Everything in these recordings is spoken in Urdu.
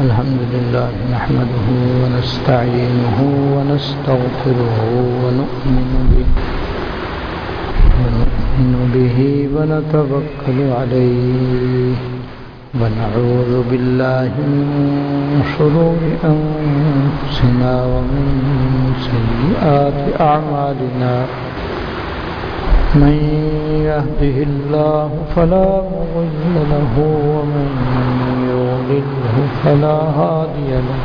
الحمد لله نحمده ونستعينه ونستغفره ونؤمن به ونؤمن به ونتوكل عليه ونعوذ بالله من شرور أنفسنا ومن سيئات أعمالنا من يهده الله فلا مضل له ومن يضلله فلا هادي له.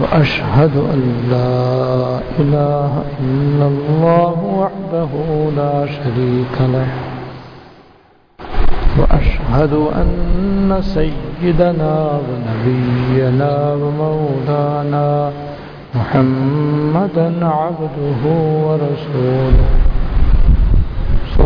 وأشهد أن لا إله إلا الله وحده لا شريك له. وأشهد أن سيدنا ونبينا ومولانا محمدا عبده ورسوله.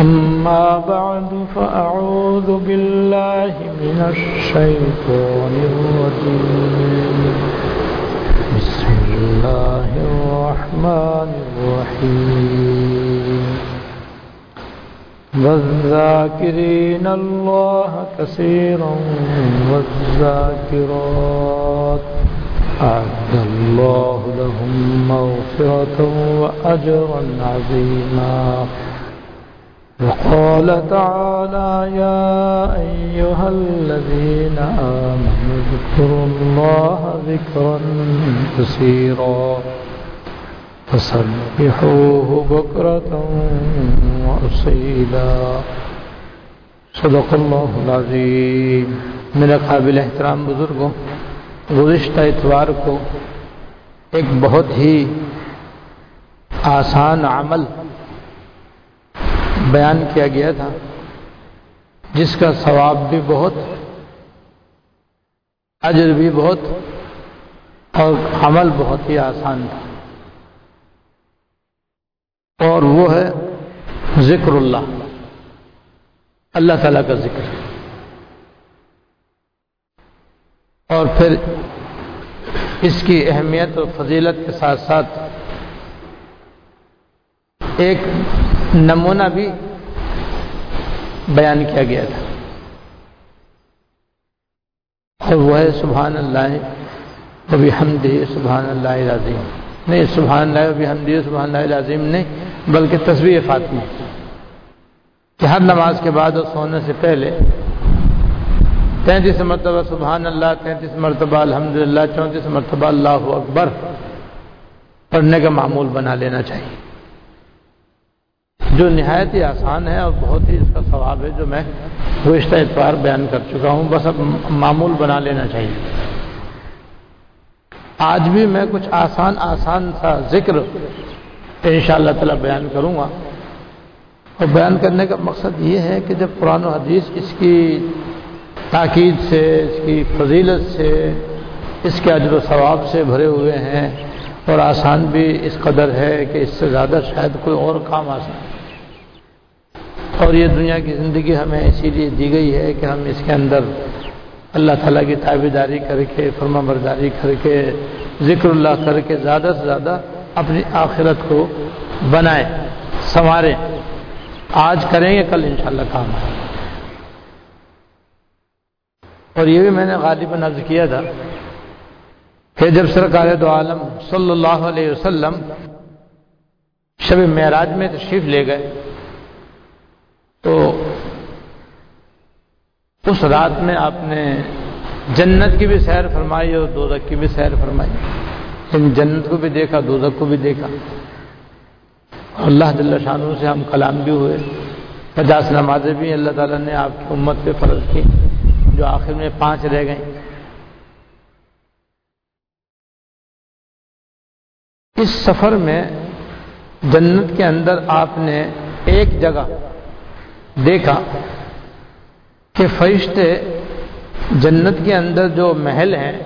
أما بعد فأعوذ بالله من الشيطان الرجيم. بسم الله الرحمن الرحيم. والذاكرين الله كثيرا والذاكرات. أعد الله لهم مغفرة وأجرا عظيما. وقال تعالى يا أيها الذين آمنوا اذكروا الله ذكرا كثيرا فسبحوه بكرة وأصيلا. صدق الله العظيم. میرے قابل احترام بزرگوں گزشتہ اتوار کو ایک بہت ہی آسان عمل بیان کیا گیا تھا، جس کا ثواب بھی بہت، اجر بھی بہت، اور عمل بہت ہی آسان تھا۔ اور وہ ہے ذکر اللہ۔ اللہ تعالی کا ذکر۔ اور پھر اس کی اہمیت اور فضیلت کے ساتھ ساتھ ایک نمونہ بھی بیان کیا گیا تھا۔ اور وہ ہے سبحان اللہ کبھی حمد سبحان اللہ عظیم نہیں سبحان اللہ کبھی حمد سبحان اللہ عظیم نہیں، بلکہ تصویر فاطمہ۔ کہ ہر نماز کے بعد اور سونے سے پہلے تینتیس مرتبہ سبحان اللہ تینتیس مرتبہ الحمد للہ چونتیس مرتبہ اللہ اکبر پڑھنے کا معمول بنا لینا چاہیے۔ جو نہایت ہی آسان ہے اور بہت ہی اس کا ثواب ہے جو میں گزشتہ اتوار بیان کر چکا ہوں، بس اب معمول بنا لینا چاہیے۔ آج بھی میں کچھ آسان آسان سا ذکر ان شاء اللہ تعالی بیان کروں گا۔ اور بیان کرنے کا مقصد یہ ہے کہ جب قرآن و حدیث اس کی تاکید سے، اس کی فضیلت سے، اس کے اجر و ثواب سے بھرے ہوئے ہیں اور آسان بھی اس قدر ہے کہ اس سے زیادہ شاید کوئی اور کام آسان اور یہ دنیا کی زندگی ہمیں اسی لیے دی گئی ہے کہ ہم اس کے اندر اللہ تعالیٰ کی تابے داری کر کے فرما برداری کر کے، ذکر اللہ کر کے زیادہ سے زیادہ اپنی آخرت کو بنائیں، سنواریں۔ آج کریں گے، کل انشاءاللہ کام ہے اور یہ بھی میں نے غالب نفظ کیا تھا کہ جب سرکار دو عالم صلی اللہ علیہ وسلم شب معراج میں تشریف لے گئے تو اس رات میں آپ نے جنت کی بھی سیر فرمائی اور دودک کی بھی سیر فرمائی۔ یعنی جنت کو بھی دیکھا دودک کو بھی دیکھا۔ اللہ جل شانوں سے ہم کلام بھی ہوئے۔ پچاس نمازیں بھی اللہ تعالیٰ نے آپ کی امت پہ فرض کی، جو آخر میں پانچ رہ گئیں۔ اس سفر میں جنت کے اندر آپ نے ایک جگہ دیکھا کہ فرشتے جنت کے اندر جو محل ہیں،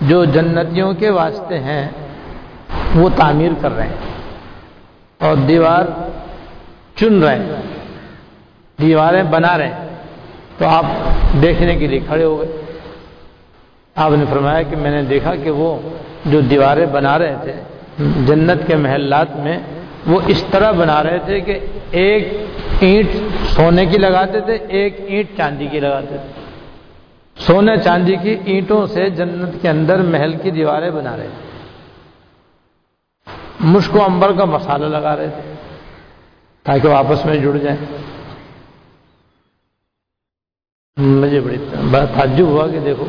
جو جنتیوں کے واسطے ہیں، وہ تعمیر کر رہے ہیں اور دیوار چن رہے ہیں، دیواریں بنا رہے ہیں۔ تو آپ دیکھنے کے لیے کھڑے ہو گئے۔ آپ نے فرمایا کہ میں نے دیکھا کہ وہ جو دیواریں بنا رہے تھے، جنت کے محلات میں وہ اس طرح بنا رہے تھے کہ ایک اینٹ سونے کی لگاتے تھے، ایک اینٹ چاندی کی لگاتے تھے۔ سونے چاندی کی اینٹوں سے جنت کے اندر محل کی دیواریں بنا رہے تھے۔ مشک و امبر کا مسالہ لگا رہے تھے تاکہ وہ آپس میں جڑ جائیں۔ مجھے بڑی بڑا تعجب ہوا کہ دیکھو،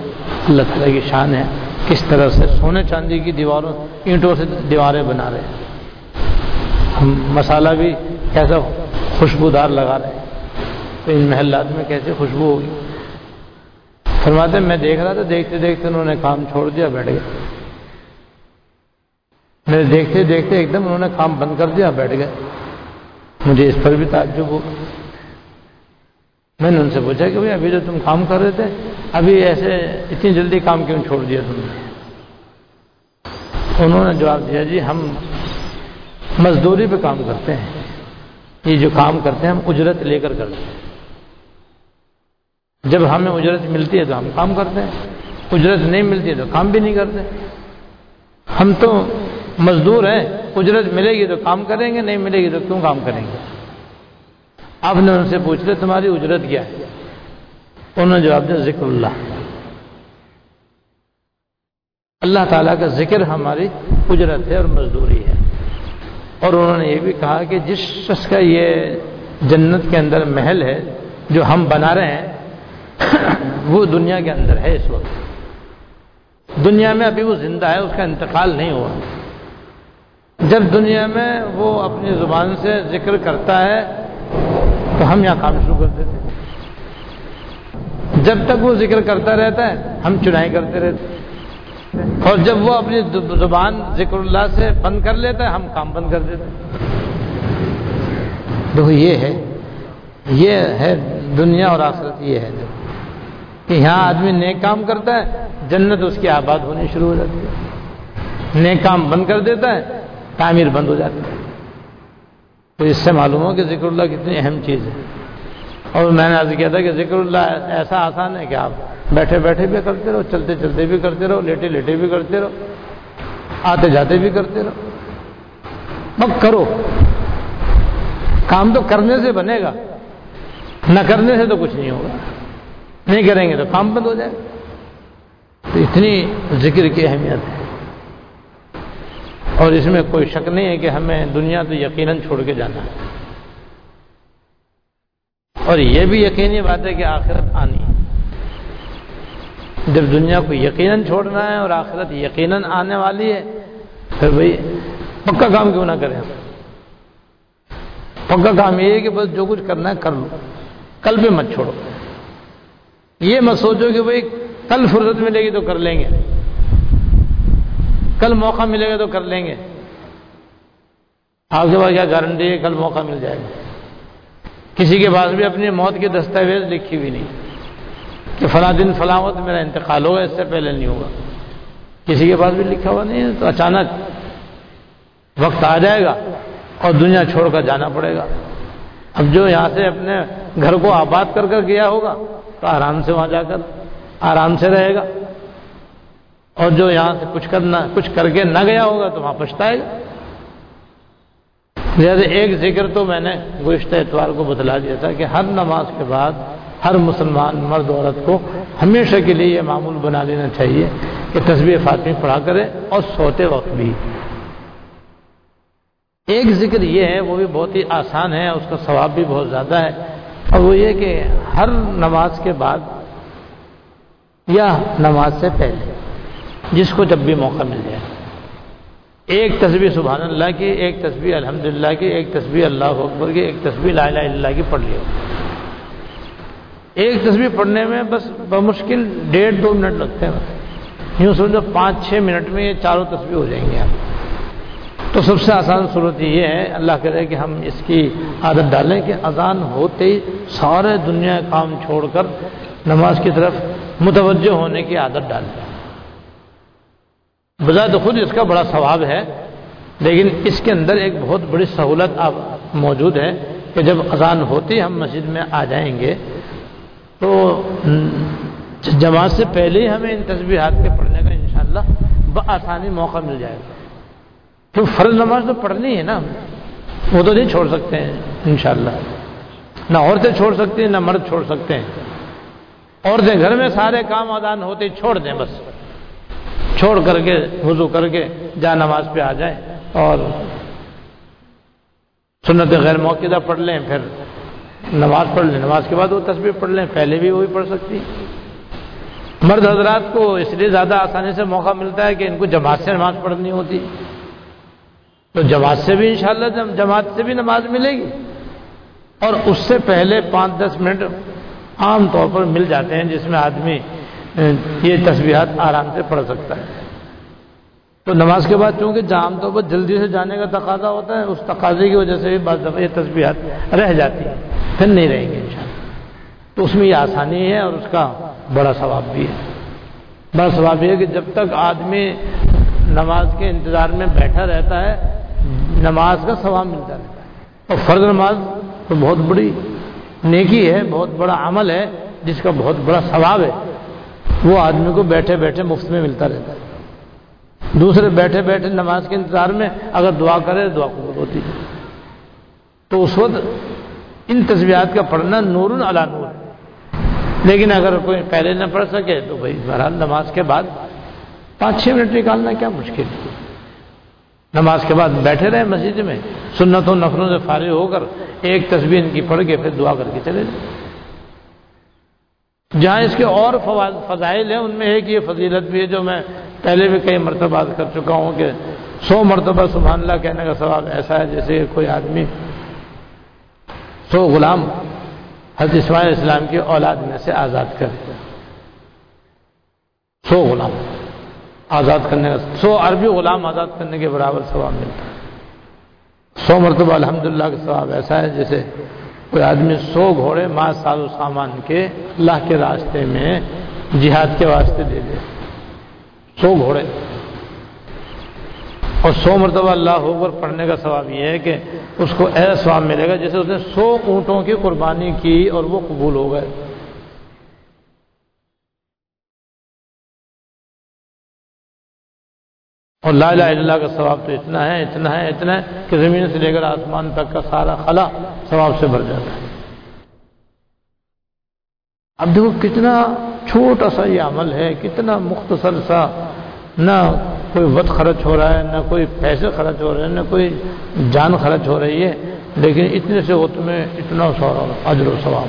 اللہ تعالیٰ کی شان ہے۔ کس طرح سے سونے چاندی کی دیواروں، اینٹوں سے دیواریں بنا رہے ہیں۔ ہم مسالہ بھی کیسا خوشبودار لگا رہے ہیں۔ تو ان محلات میں کیسے خوشبو ہوگی؟ فرماتے میں دیکھ رہا تھا، دیکھتے دیکھتے انہوں نے کام چھوڑ دیا، بیٹھ گئے۔ میرے دیکھتے دیکھتے ایک دم انہوں نے کام بند کر دیا، بیٹھ گئے۔ مجھے اس پر بھی تعجب ہو۔ میں نے ان سے پوچھا کہ بھائی، ابھی جو تم کام کر رہے تھے، ابھی ایسے اتنی جلدی کام کیوں چھوڑ دیا تم نے؟ انہوں نے جواب دیا جی ہم مزدوری پہ کام کرتے ہیں۔ یہ جو کام کرتے ہیں، ہم اجرت لے کر کرتے ہیں۔ جب ہمیں اجرت ملتی ہے تو ہم کام کرتے ہیں۔ اجرت نہیں ملتی ہے تو کام بھی نہیں کرتے۔ ہم تو مزدور ہیں، اجرت ملے گی تو کام کریں گے، نہیں ملے گی تو کیوں کام کریں گے؟ آپ نے ان سے پوچھ لیا، تمہاری اجرت کیا ہے؟ انہوں نے جواب دیا، ذکر اللہ اللہ تعالیٰ کا ذکر ہماری اجرت ہے اور مزدوری ہے۔ اور انہوں نے یہ بھی کہا کہ جس شخص کا یہ جنت کے اندر محل ہے، جو ہم بنا رہے ہیں، وہ دنیا کے اندر ہے اس وقت۔ دنیا میں ابھی وہ زندہ ہے، اس کا انتقال نہیں ہوا۔ جب دنیا میں وہ اپنی زبان سے ذکر کرتا ہے، تو ہم یہاں کام شروع کر دیتے جب تک وہ ذکر کرتا رہتا ہے، ہم چنائی کرتے رہتے اور جب وہ اپنی زبان ذکر اللہ سے بند کر لیتا ہے، ہم کام بند کر دیتے دیکھو، یہ ہے یہ ہے دنیا اور آخرت، یہ ہے۔ کہ یہاں آدمی نیک کام کرتا ہے، جنت اس کی آباد ہونی شروع ہو جاتی ہے۔ نیک کام بند کر دیتا ہے، تعمیر بند ہو جاتی ہے۔ تو اس سے معلوم ہو کہ ذکر اللہ کتنی اہم چیز ہے۔ اور میں نے آج کیا تھا کہ ذکر اللہ ایسا آسان ہے کہ آپ بیٹھے بیٹھے بھی کرتے رہو، چلتے چلتے بھی کرتے رہو، لیٹے لیٹے بھی کرتے رہو، آتے جاتے بھی کرتے رہو۔ اب کرو۔ کام تو کرنے سے بنے گا۔ نہ کرنے سے تو کچھ نہیں ہوگا۔ نہیں کریں گے تو کام بند ہو جائے تو اتنی ذکر کی اہمیت ہے۔ اور اس میں کوئی شک نہیں ہے کہ ہمیں دنیا تو یقیناً چھوڑ کے جانا ہے۔ اور یہ بھی یقینی بات ہے کہ آخرت آنی ہے۔ جب دنیا کو یقیناً چھوڑنا ہے اور آخرت یقیناً آنے والی ہے، پھر بھائی پکا کام کیوں نہ کریں؟ پکا کام یہ ہے کہ بس جو کچھ کرنا ہے کر لو۔ کل بھی مت چھوڑو۔ یہ مت سوچو کہ بھائی کل فرصت ملے گی تو کر لیں گے۔ کل موقع ملے گا تو کر لیں گے۔ آپ کے پاس کیا گارنٹی ہے کل موقع مل جائے گا۔ کسی کے پاس بھی اپنی موت کے دستاویز لکھی ہوئی نہیں کہ فلاں دن فلاں وقت میرا انتقال ہوگا، اس سے پہلے نہیں ہوگا۔ کسی کے پاس بھی لکھا ہوا نہیں ہے، تو اچانک وقت آ جائے گا اور دنیا چھوڑ کر جانا پڑے گا۔ اب جو یہاں سے اپنے گھر کو آباد کر کر گیا ہوگا، تو آرام سے وہاں جا کر آرام سے رہے گا۔ اور جو یہاں سے کچھ کرنا، کچھ کر کے نہ گیا ہوگا، تو وہاں پچھتائے گا۔ جیسے ایک ذکر تو میں نے گزشتہ اتوار کو بتلا دیا تھا کہ ہر نماز کے بعد ہر مسلمان مرد عورت کو ہمیشہ کے لیے یہ معمول بنا لینا چاہیے کہ تصویر فاطمی پڑھا کرے اور سوتے وقت بھی۔ ایک ذکر یہ ہے، وہ بھی بہت ہی آسان ہے، اس کا ثواب بھی بہت زیادہ ہے۔ اور وہ یہ کہ ہر نماز کے بعد یا نماز سے پہلے، جس کو جب بھی موقع مل جائے۔ ایک تصویر سبحان اللہ کی، ایک تصویر الحمد للہ کی، ایک تصویر اللہ اکبر کی، ایک تصویر لا الہ الا اللہ کی پڑھ لیو۔ ایک تصویر پڑھنے میں بس بمشکل ڈیڑھ دو منٹ لگتے ہیں۔ یوں سمجھو پانچ چھ منٹ میں یہ چاروں تصویر ہو جائیں گے۔ آپ تو سب سے آسان صورت یہ ہے، اللہ کرے کہ ہم اس کی عادت ڈالیں کہ اذان ہوتے ہی سارے دنیا کام چھوڑ کر نماز کی طرف متوجہ ہونے کی عادت ڈالیں۔ بذات خود اس کا بڑا ثواب ہے، لیکن اس کے اندر ایک بہت بڑی سہولت اب موجود ہے کہ جب اذان ہوتی ہم مسجد میں آ جائیں گے۔ تو جماعت سے پہلے ہی ہمیں ان تصویرات کے پڑھنے کا انشاءاللہ بآسانی موقع مل جائے گا۔ کیوں فرض نماز تو پڑھنی ہے نا وہ تو نہیں چھوڑ سکتے ہیں، انشاءاللہ۔ نہ عورتیں چھوڑ سکتی ہیں، نہ مرد چھوڑ سکتے ہیں۔ عورتیں گھر میں سارے کام ادان ہوتے چھوڑ دیں بس۔ چھوڑ کر کے، وضو کر کے جا نماز پہ آ جائیں اور سنت غیر موقع پڑھ لیں، پھر نماز پڑھ لیں۔ نماز کے بعد وہ تصویر پڑھ لیں، پہلے بھی وہی پڑھ سکتی۔ مرد حضرات کو اس لیے زیادہ آسانی سے موقع ملتا ہے کہ ان کو جماعت سے نماز پڑھنی ہوتی۔ تو جماعت سے بھی انشاءاللہ جماعت سے بھی نماز ملے گی۔ اور اس سے پہلے پانچ دس منٹ عام طور پر مل جاتے ہیں جس میں آدمی یہ تصویرات آرام سے پڑھ سکتا ہے۔ تو نماز کے بعد چونکہ عام طور پر جلدی سے جانے کا تقاضا ہوتا ہے، اس تقاضے کی وجہ سے بھی بعض دفعہ یہ تصویرات رہ جاتی ہیں، پھر نہیں رہیں گے انشاءاللہ۔ تو اس میں یہ آسانی ہے اور اس کا بڑا ثواب بھی ہے۔ بڑا ثواب یہ ہے کہ جب تک آدمی نماز کے انتظار میں بیٹھا رہتا ہے، نماز کا ثواب ملتا رہتا ہے۔ اور فرض نماز تو بہت بڑی نیکی ہے، بہت بڑا عمل ہے، جس کا بہت بڑا ثواب ہے۔ وہ آدمی کو بیٹھے بیٹھے مفت میں ملتا رہتا ہے۔ دوسرے بیٹھے بیٹھے نماز کے انتظار میں اگر دعا کرے دعا قبول ہوتی ہے۔ تو اس وقت ان تصویرات کا پڑھنا نور علا نور۔ لیکن اگر کوئی پہلے نہ پڑھ سکے تو بھائی بہرحال نماز کے بعد پانچ چھ منٹ نکالنا کیا مشکل ہے۔ نماز کے بعد بیٹھے رہے مسجد میں، سنتوں نفروں سے فارغ ہو کر ایک تصویر ان کی پڑھ کے پھر دعا کر کے چلے جائیں جہاں اس کے اور فضائل ہیں، ان میں ایک یہ فضیلت بھی ہے جو میں پہلے بھی کئی مرتبہ کر چکا ہوں کہ سو مرتبہ سبحان اللہ کہنے کا سواب ایسا ہے جیسے کوئی آدمی سو غلام حضرت اسماعیل اسلام کی اولاد میں سے آزاد کر سو غلام آزاد کرنے کا سو عربی غلام آزاد کرنے کے برابر ثواب ملتا ہے۔ سو مرتبہ الحمدللہ کا ثواب ایسا ہے جیسے کوئی آدمی سو گھوڑے ماں سال و سامان کے اللہ کے راستے میں جہاد کے واسطے دے دے۔ سو گھوڑے۔ اور سو مرتبہ اللہ اکبر پڑھنے کا ثواب یہ ہے کہ اس کو ایسا ثواب ملے گا جیسے اس نے سو اونٹوں کی قربانی کی اور وہ قبول ہو گئے۔ اور لا الہ الا اللہ کا ثواب تو اتنا ہے اتنا ہے اتنا ہے کہ زمین سے لے کر آسمان تک کا سارا خلا ثواب سے بھر جاتا ہے۔ اب دیکھو کتنا چھوٹا سا یہ عمل ہے، کتنا مختصر سا۔ نہ کوئی وقت خرچ ہو رہا ہے، نہ کوئی پیسے خرچ ہو رہے ہیں، نہ کوئی جان خرچ ہو رہی ہے، لیکن اتنے سے وقت میں اتنا سورا اجر و ثواب۔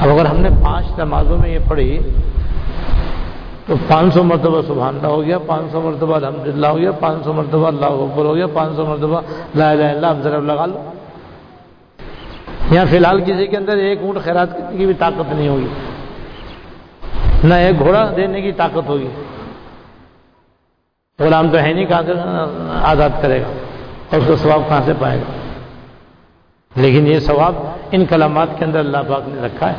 اب اگر ہم نے پانچ نمازوں میں یہ پڑھی تو پانچ سو مرتبہ سبحان اللہ ہو گیا، پانچ سو مرتبہ الحمد للہ ہو گیا، پانچ سو مرتبہ اللہ اکبر ہو گیا، پانچ سو مرتبہ لا الہ الا اللہ ضرب لگا لو۔ یہاں فی الحال کسی کے اندر ایک اونٹ خیرات کرنے کی بھی طاقت نہیں ہوگی۔ نہ ایک گھوڑا دینے کی طاقت ہوگی۔ غلام تو ہے نہیں، کہاں سے آزاد کرے گا؟ اور اس کا ثواب کہاں سے پائے گا؟ لیکن یہ ثواب ان کلامات کے اندر اللہ پاک نے رکھا ہے۔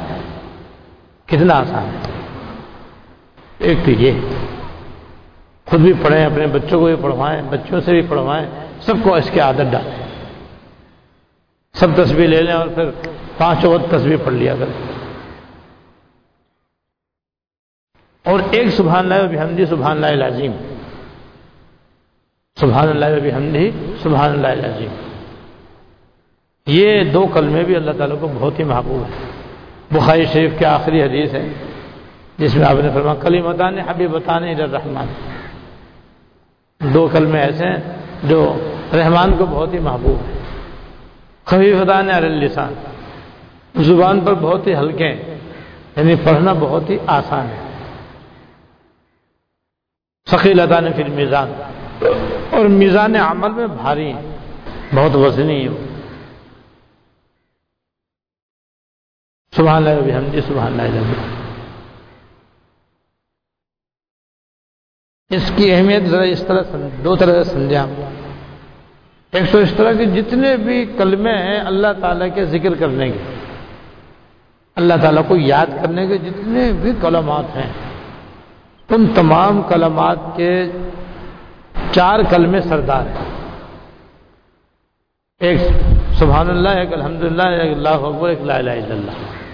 کتنا آسان ہے۔ ایک تو یہ، خود بھی پڑھیں، اپنے بچوں کو بھی پڑھوائیں، بچوں سے بھی پڑھوائیں، سب کو اس کی عادت ڈالیں۔ سب تصویر لے لیں اور پھر پانچ وقت تصویر پڑھ لیا کریں۔ اور ایک سبحان اللہ بھی حمدی سبحان اللہ لازیم سبحان اللہ بھی حمدی سبحان اللہ لازیم یہ دو کلمے بھی اللہ تعالیٰ کو بہت ہی محبوب ہے بخاری شریف کے آخری حدیث ہے جس میں آپ نے فرما کلی متان حبیب بتانے رحمان دو کلمے ایسے ہیں جو رحمان کو بہت ہی محبوب ہے خبی فتان السان زبان پر بہت ہی ہلکے ہیں یعنی پڑھنا بہت ہی آسان ہے۔ سخیل نے پھر میزان اور میزان عمل میں بھاری بہت وزنی ہے سبحان اللہ حمدی سبحان اللہ اس کی اہمیت ذرا اس طرح دو طرح سے سمجھا۔ ایک تو اس طرح کے جتنے بھی کلمے ہیں اللہ تعالیٰ کے ذکر کرنے کے۔ اللہ تعالیٰ کو یاد کرنے کے جتنے بھی کلمات ہیں۔ ان تمام کلمات کے چار کلمے سردار ہیں۔ ایک سبحان اللہ، ایک الحمد للہ ایک اللہ اکبر، ایک لا الہ الا اللہ۔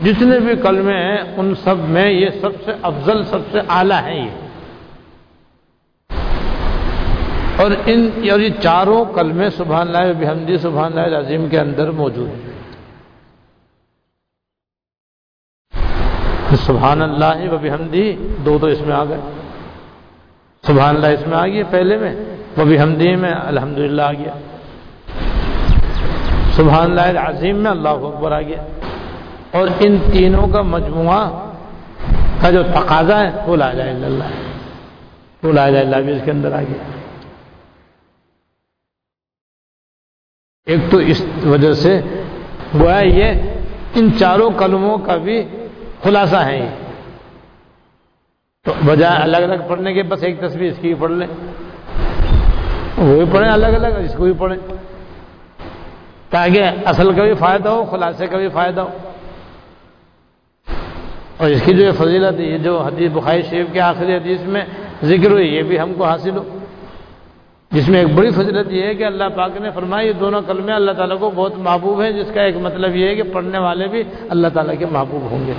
جتنے بھی کلمے ہیں ان سب میں یہ سب سے افضل، سب سے اعلیٰ ہیں یہ۔ اور ان، اور یہ چاروں کلمے سبحان اللہ بحمدی سبحان اللہ عظیم کے اندر موجود ہیں۔ سبحان اللہ و بحمدی دو تو اس میں آ گئے۔ سبحان اللہ اس میں آ گیا پہلے میں وہ بحمدی میں الحمد للہ آ گیا۔ سبحان اللہ العظیم میں اللہ اکبر آ گیا۔ اور ان تینوں کا مجموعہ کا جو تقاضا ہے، وہ لا جائے اللہ وہ لا جائے اللہ بھی اس کے اندر آ گیا۔ ایک تو اس وجہ سے گویا یہ ان چاروں کلموں کا بھی خلاصہ ہے۔ یہ تو بجائے الگ الگ پڑھنے کے، بس ایک تصویر اس کی پڑھ لیں۔ وہ بھی پڑھیں الگ الگ، اس کو بھی پڑھیں۔ تاکہ اصل کا بھی فائدہ ہو، خلاصے کا بھی فائدہ ہو۔ اور اس کی جو فضیلت یہ جو حدیث بخاری شریف کے آخری حدیث میں ذکر ہوئی، یہ بھی ہم کو حاصل ہو۔ جس میں ایک بڑی فضیلت یہ ہے کہ اللہ پاک نے فرمایا یہ دونوں کلمے اللہ تعالیٰ کو بہت محبوب ہیں، جس کا ایک مطلب یہ ہے کہ پڑھنے والے بھی اللہ تعالیٰ کے محبوب ہوں گے۔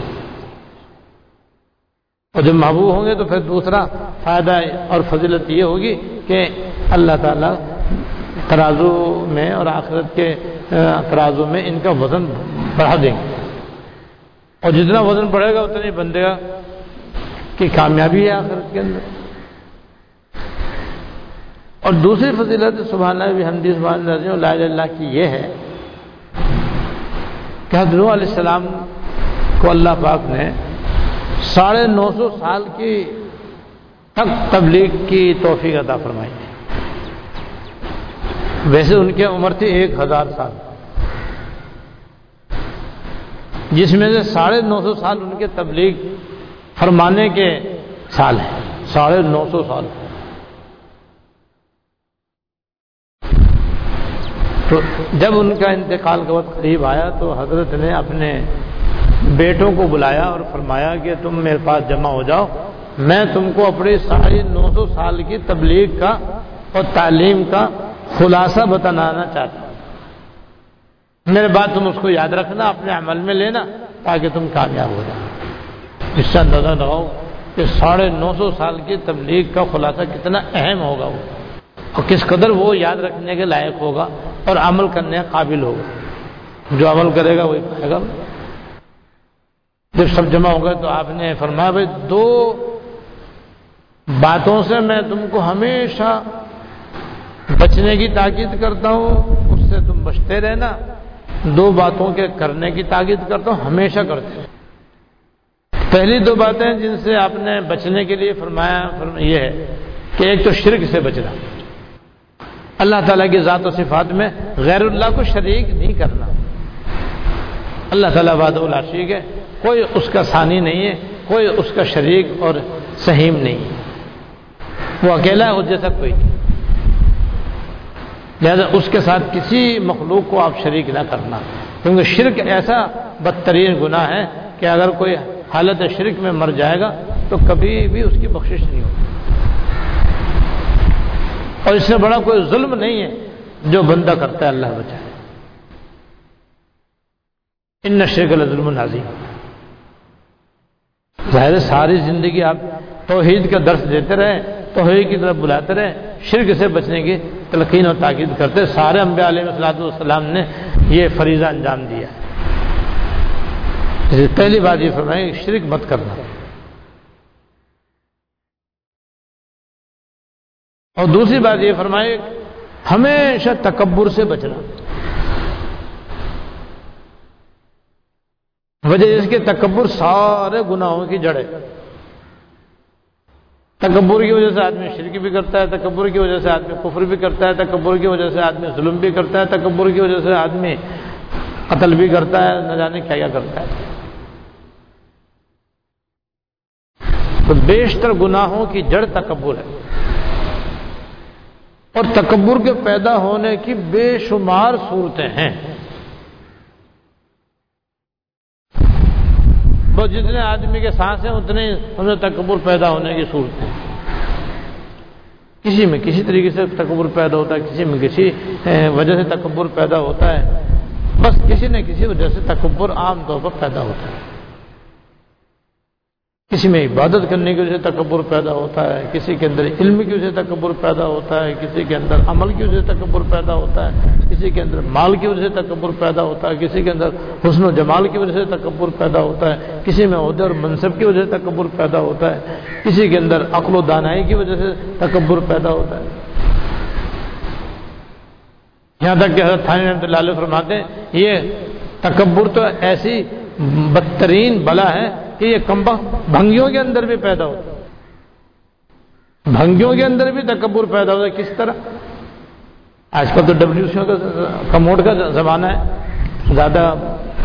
اور جب محبوب ہوں گے تو پھر دوسرا فائدہ اور فضیلت یہ ہوگی کہ اللہ تعالیٰ ترازو میں اور آخرت کے ترازو میں ان کا وزن بڑھا دیں گے۔ اور جتنا وزن بڑھے گا اتنی بندے گا کہ کامیابی ہے آخرت کے اندر۔ اور دوسری فضیلت سبحانہ بھی حمدی سبحان اللہ اللہ کی یہ ہے کہ حضرت علیہ السلام کو اللہ پاک نے ساڑھے نو سو سال کی تک تبلیغ کی توفیق عطا فرمائی۔ تھی ویسے ان کی عمر تھی ایک ہزار سال۔ جس میں سے ساڑھے نو سو سال ان کے تبلیغ فرمانے کے سال ہیں۔ ساڑھے نو سو سال۔ تو جب ان کا انتقال کا وقت قریب آیا تو حضرت نے اپنے بیٹوں کو بلایا اور فرمایا کہ تم میرے پاس جمع ہو جاؤ۔ میں تم کو اپنی ساری نو سو سال کی تبلیغ کا اور تعلیم کا خلاصہ بتانا چاہتا ہوں۔ میرے بات تم اس کو یاد رکھنا، اپنے عمل میں لینا تاکہ تم کامیاب ہو جاؤ۔ اس سے اندازہ لگاؤ کہ ساڑھے نو سو سال کی تبلیغ کا خلاصہ کتنا اہم ہوگا وہ۔ اور کس قدر وہ یاد رکھنے کے لائق ہوگا اور عمل کرنے قابل ہوگا۔ جو عمل کرے گا وہی پائے گا۔ جب سب جمع ہو گئے تو آپ نے فرمایا، بھائی، دو باتوں سے میں تم کو ہمیشہ بچنے کی تاکید کرتا ہوں، اس سے تم بچتے رہنا۔ دو باتوں کے کرنے کی تاکید کرتا ہوں، ہمیشہ کرتے پہلی دو باتیں جن سے آپ نے بچنے کے لیے فرمایا یہ ہے کہ ایک تو شرک سے بچنا۔ اللہ تعالیٰ کی ذات و صفات میں غیر اللہ کو شریک نہیں کرنا۔ اللہ تعالیٰ واد اللہ شریک ہے۔ کوئی اس کا ثانی نہیں ہے، کوئی اس کا شریک اور سہیم نہیں۔ ہے وہ اکیلا ہے اس جیسا کوئی نہیں۔ لہذا اس کے ساتھ کسی مخلوق کو آپ شریک نہ کرنا۔ کیونکہ شرک ایسا بدترین گناہ ہے کہ اگر کوئی حالت شرک میں مر جائے گا تو کبھی بھی اس کی بخشش نہیں ہوگی۔ اور اس سے بڑا کوئی ظلم نہیں ہے جو بندہ کرتا ہے اللہ بچائے۔ ان نشے کا ظلم نازی ظاہر ساری زندگی آپ توحید کا درس دیتے رہے۔ توحید کی طرف بلاتے رہے، شرک سے بچنے کی تلقین اور تاکید کرتے سارے انبیاء علیہ السلاۃ والسلام نے یہ فریضہ انجام دیا۔ پہلی بات یہ فرمائی، شرک مت کرنا۔ اور دوسری بات یہ فرمائے ہمیشہ تکبر سے بچنا۔ وجہ اس کے تکبر سارے گناہوں کی جڑ ہے۔ تکبر کی وجہ سے آدمی شرک بھی کرتا ہے، تکبر کی وجہ سے آدمی کفر بھی کرتا ہے، تکبر کی وجہ سے آدمی ظلم بھی کرتا ہے، تکبر کی وجہ سے آدمی قتل بھی کرتا ہے، نہ جانے کیا کیا کرتا ہے۔ تو بیشتر گناہوں کی جڑ تکبر ہے۔ اور تکبر کے پیدا ہونے کی بے شمار صورتیں ہیں۔ جتنے آدمی کے سانس ہیں اتنے انہیں تکبر پیدا ہونے کی صورت کسی میں کسی طریقے سے تکبر پیدا ہوتا ہے، کسی میں کسی وجہ سے تکبر پیدا ہوتا ہے۔ بس کسی نہ کسی وجہ سے تکبر عام طور پر پیدا ہوتا ہے۔ کسی میں عبادت کرنے کی وجہ سے تکبر پیدا ہوتا ہے، کسی کے اندر علم کی وجہ سے تکبر پیدا ہوتا ہے، کسی کے اندر عمل کی وجہ سے تکبر پیدا ہوتا ہے، کسی کے اندر مال کی وجہ سے تکبر پیدا ہوتا ہے، کسی کے اندر حسن و جمال کی وجہ سے تکبر پیدا ہوتا ہے، کسی میں عہدے اور منصب کی وجہ سے تکبر پیدا ہوتا ہے، کسی کے اندر عقل و دانائی کی وجہ سے تکبر پیدا ہوتا ہے۔ یہاں تک کہ حضرت رحمۃ اللہ علیہ فرماتے ہیں، یہ تکبر تو ایسی بدترین بلا ہے کہ یہ کمبا بھنگیوں کے اندر بھی پیدا ہوتا بھنگیوں کے اندر بھی تکبر پیدا ہوتا ہے۔ کس طرح؟ آج کل تو ڈبلو سی کا کموڈ کا زمانہ ہے۔ زیادہ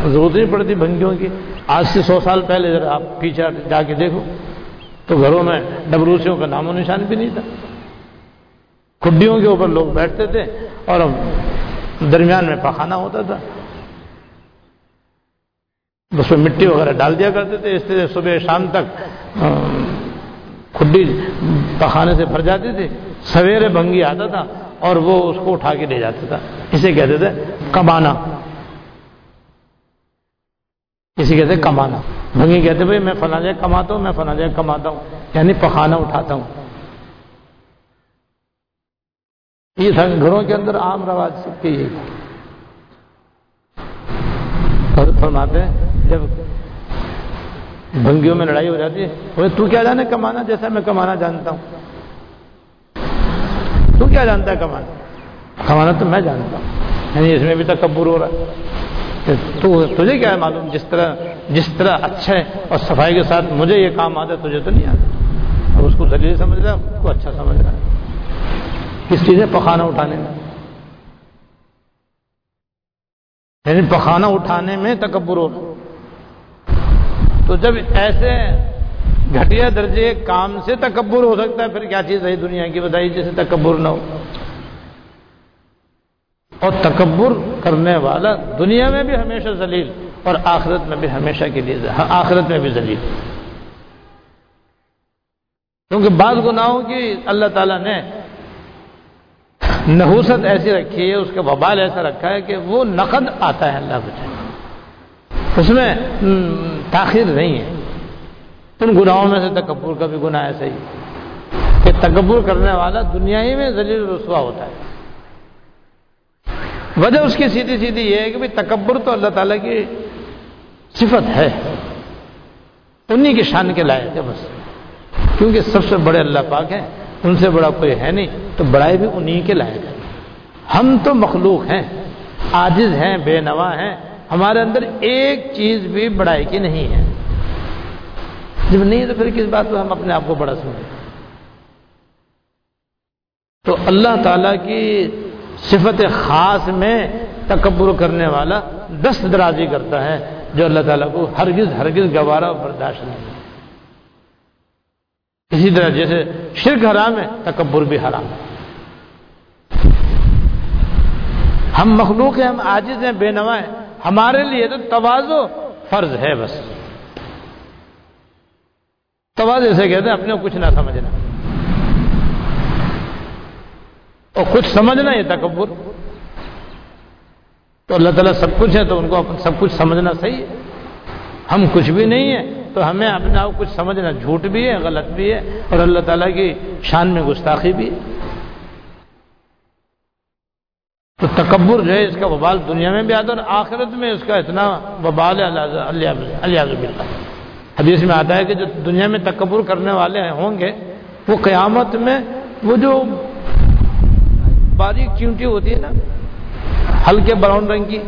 ضرورت نہیں پڑتی بھنگیوں کی۔ آج سے سو سال پہلے ذرا آپ پیچھے جا کے دیکھو۔ تو گھروں میں ڈبروسیوں کا نام و نشان بھی نہیں تھا۔ کھڈیوں کے اوپر لوگ بیٹھتے تھے اور درمیان میں پخانا ہوتا تھا۔ اس میں مٹی وغیرہ ڈال دیا کرتے تھے، اس طرح صبح شام تک کھڈی پخانے سے بھر جاتی تھی۔ سویرے بھنگی آتا تھا اور وہ اس کو اٹھا کے لے جاتا تھا۔ اسے کہتے تھے کمانا۔ اسی کہتے کمانا۔ بھنگی کہتے بھائی، میں فلاں جگہ کماتا ہوں، میں فلاں جگہ کماتا ہوں یعنی پخانا اٹھاتا ہوں۔ یہ تھا گھروں کے اندر عام رواج سب کے یہ فرماتے ہیں جب بھنگیوں میں لڑائی ہو جاتی ہے تو کیا جانے کمانا؟ جیسا میں کمانا جانتا ہوں۔ تو کیا جانتا ہے کمانا؟ کمانا تو میں جانتا ہوں۔ یعنی اس میں بھی تکبر ہو رہا ہے۔ تو تجھے کیا ہے معلوم؟ جس طرح جس طرح اچھا ہے اور صفائی کے ساتھ مجھے یہ کام آتا ہے، تجھے تو نہیں آتا۔ اور اس کو ذریعے سمجھ رہا ہے، اس کو اچھا سمجھ رہا ہے۔ کس چیز ہے؟ پخانا اٹھانے میں۔ یعنی پخانا اٹھانے میں تکبر ہو رہا ہے۔ تو جب ایسے گھٹیا درجے کام سے تکبر ہو سکتا ہے، پھر کیا چیز ہے دنیا کی؟ بتائی جیسے تکبر نہ ہو۔ اور تکبر کرنے والا دنیا میں بھی ہمیشہ ذلیل، اور آخرت میں بھی ہمیشہ کے لیے آخرت میں بھی ذلیل۔ کیونکہ بعض گناہوں کی اللہ تعالیٰ نے نحوست ایسی رکھی ہے، اس کا وبال ایسا رکھا ہے کہ وہ نقد آتا ہے اللہ بچے اس میں تاخیر نہیں ہے۔ ان گناہوں میں سے تکبر کا بھی گناہ ایسا ہی۔ کہ تکبر کرنے والا دنیا ہی میں ذلیل رسوا ہوتا ہے۔ وجہ اس کی سیدھی سیدھی یہ ہے کہ تکبر تو اللہ تعالیٰ کی صفت ہے۔ انہی کی شان کے لائق ہے بس۔ کیونکہ سب سے بڑے اللہ پاک ہیں، ان سے بڑا کوئی ہے نہیں، تو بڑائی بھی انہی کے لائق ہے۔ ہم تو مخلوق ہیں، عاجز ہیں، بے نوا ہیں۔ ہمارے اندر ایک چیز بھی بڑائی کی نہیں ہے۔ جب نہیں تو پھر کس بات پہ ہم اپنے آپ کو بڑا سمجھیں؟ تو اللہ تعالی کی صفت خاص میں تکبر کرنے والا دست درازی کرتا ہے، جو اللہ تعالیٰ کو ہرگز ہرگز گوارا برداشت نہیں۔ اسی طرح جیسے شرک حرام ہے، تکبر بھی حرام ہے۔ ہم مخلوق ہیں، ہم عاجز ہیں، بے نوا ہیں۔ ہمارے لیے تو توازو فرض ہے بس۔ توازے سے کہتے ہیں اپنے کو کچھ نہ سمجھنا۔ اور کچھ سمجھنا یہ تکبر۔ تو اللہ تعالیٰ سب کچھ ہے تو ان کو سب کچھ سمجھنا صحیح ہے۔ ہم کچھ بھی نہیں ہیں تو ہمیں اپنے آپ کچھ سمجھنا جھوٹ بھی ہے، غلط بھی ہے اور اللہ تعالیٰ کی شان میں گستاخی بھی ہے۔ تو تکبر جو ہے اس کا وبال دنیا میں بھی آتا ہے اور آخرت میں اس کا اتنا وبال ہے، اللہ حدیث میں آتا ہے کہ جو دنیا میں تکبر کرنے والے ہوں گے، وہ قیامت میں وہ جو باریک چونٹی ہوتی ہے نا، ہلکے براؤن رنگ کی،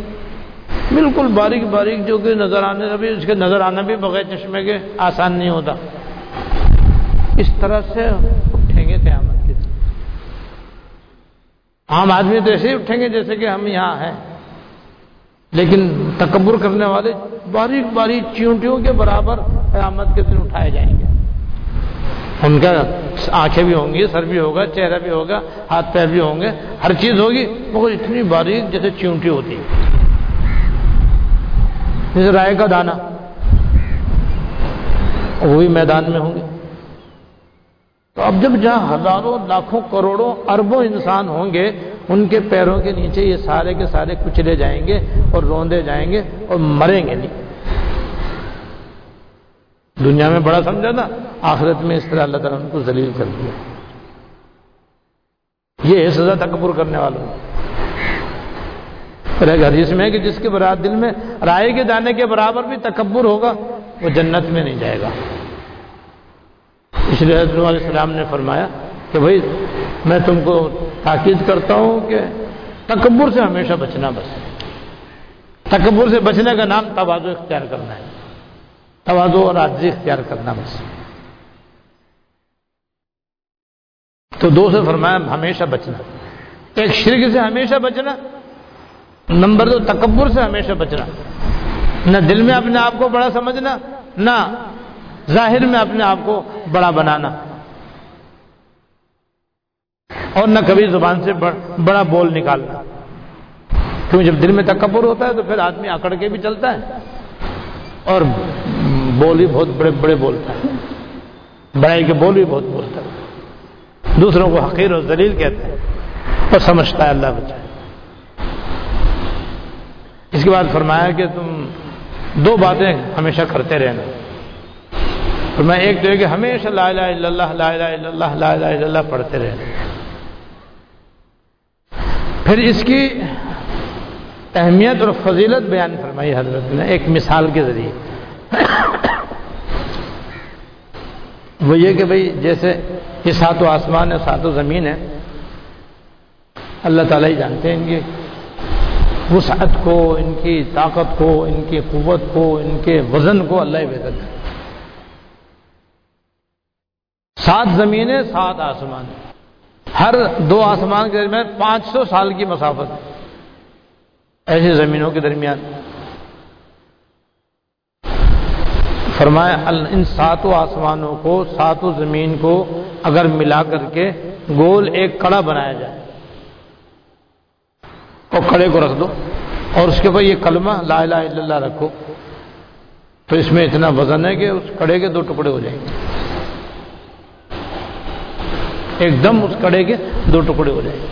بالکل باریک باریک جو کہ نظر آنے ابھی اس کے نظر آنا بھی بغیر چشمے کے آسان نہیں ہوتا۔ اس طرح سے اٹھیں گے قیامت۔ عام آدمی تو ایسے ہی اٹھیں گے جیسے کہ ہم یہاں ہیں۔ لیکن تکبر کرنے والے باریک باریک چیونٹیوں کے برابر قیامت کے دن اٹھائے جائیں گے۔ ان کا آنکھیں بھی ہوں گی، سر بھی ہوگا، چہرہ بھی ہوگا، ہاتھ پیر بھی ہوں گے۔ ہر چیز ہوگی، مگر اتنی باریک جیسے چیونٹی ہوتی۔ ہے جیسے رائے کا دانا۔ وہ بھی میدان میں ہوں گے۔ تو اب جب جہاں ہزاروں، لاکھوں، کروڑوں اربوں انسان ہوں گے، ان کے پیروں کے نیچے یہ سارے کے سارے کچلے جائیں گے اور روندے جائیں گے اور مریں گے نہیں۔ دنیا میں بڑا سمجھا نا، آخرت میں اس طرح اللہ تعالیٰ ان کو ذلیل کر دیا۔ یہ ہے سزا تکبر کرنے والوں حدیث میں کہ جس کے برات دل میں رائے کے دانے کے برابر بھی تکبر ہوگا، وہ جنت میں نہیں جائے گا۔ اس لیے حضرت علیہ السلام نے فرمایا کہ بھائی میں تم کو تاکید کرتا ہوں کہ تکبر سے ہمیشہ بچنا بس۔ تکبر سے بچنے کا نام توازو اختیار کرنا ہے۔ توازو اور آجزی اختیار کرنا بس۔ تو دو سے فرمایا ہمیشہ بچنا۔ ایک شرک سے ہمیشہ بچنا۔ نمبر دو، تکبر سے ہمیشہ بچنا۔ نہ دل میں اپنے آپ کو بڑا سمجھنا، نہ ظاہر میں اپنے آپ کو بڑا بنانا اور نہ کبھی زبان سے بڑا بول نکالنا کیونکہ جب دل میں تکبر ہوتا ہے تو پھر آدمی اکڑ کے بھی چلتا ہے اور بول ہی بہت بڑے بڑے بولتا ہے بڑائی کے بول بھی بہت بولتا ہے دوسروں کو حقیر اور ذلیل کہتے ہیں اور سمجھتا ہے اللہ بچہ اس کے بعد فرمایا کہ تم دو باتیں ہمیشہ کرتے رہنا۔ میں ایک تو کہ ہمیشہ لا الہ الا اللہ، لا الہ الا اللہ، لا الہ الا اللہ پڑھتے رہنا پھر اس کی اہمیت اور فضیلت بیان فرمائی حضرت نے ایک مثال کے ذریعے۔ وہ یہ کہ بھائی جیسے یہ سات و آسمان ہے سات و زمین ہے، اللہ تعالیٰ ہی جانتے ہیں ان کی وسعت کو، ان کی طاقت کو، ان کی قوت کو، ان کے وزن کو اللہ ہی بہتر ہے۔ سات زمینیں، سات آسمان۔ ہر دو آسمان کے درمیان پانچ سو سال کی مسافت۔ ایسی زمینوں کے درمیان۔ فرمایا ان ساتوں آسمانوں کو، ساتوں زمین کو اگر ملا کر کے گول ایک کڑا بنایا جائے۔ اور کڑے کو رکھ دو۔ اور اس کے اوپر یہ کلمہ لا الہ الا اللہ رکھو۔ تو اس میں اتنا وزن ہے کہ اس کڑے کے دو ٹکڑے ہو جائیں گے۔ ایک دم اس کڑے کے دو ٹکڑے ہو جائیں گے۔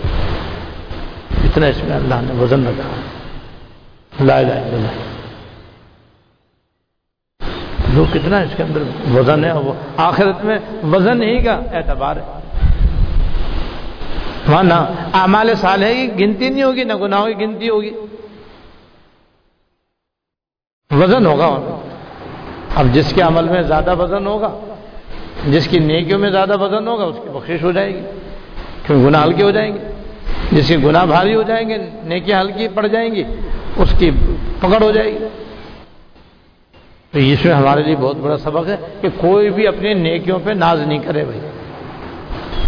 اتنا اس میں اللہ نے وزن رکھا۔ لا الہ الا اللہ۔ جو کتنا اس کے اندر وزن ہے، وہ آخرت میں وزن ہی کا اعتبار ہے۔ وہاں نہ اعمال صالح کی گنتی نہیں ہوگی، نہ گناہوں کی گنتی ہوگی۔ وزن ہوگا۔ اب جس کے عمل میں زیادہ وزن ہوگا جس کی نیکیوں میں زیادہ وزن ہوگا اس کی بخشش ہو جائے گی، کیونکہ گناہ ہلکے ہو جائیں گے۔ جس کے گناہ بھاری ہو جائیں گے، نیکیاں ہلکی پڑ جائیں گی، اس کی پکڑ ہو جائے گی۔ تو اس میں ہمارے لیے بہت بڑا سبق ہے کہ کوئی بھی اپنی نیکیوں پہ ناز نہیں کرے بھائی۔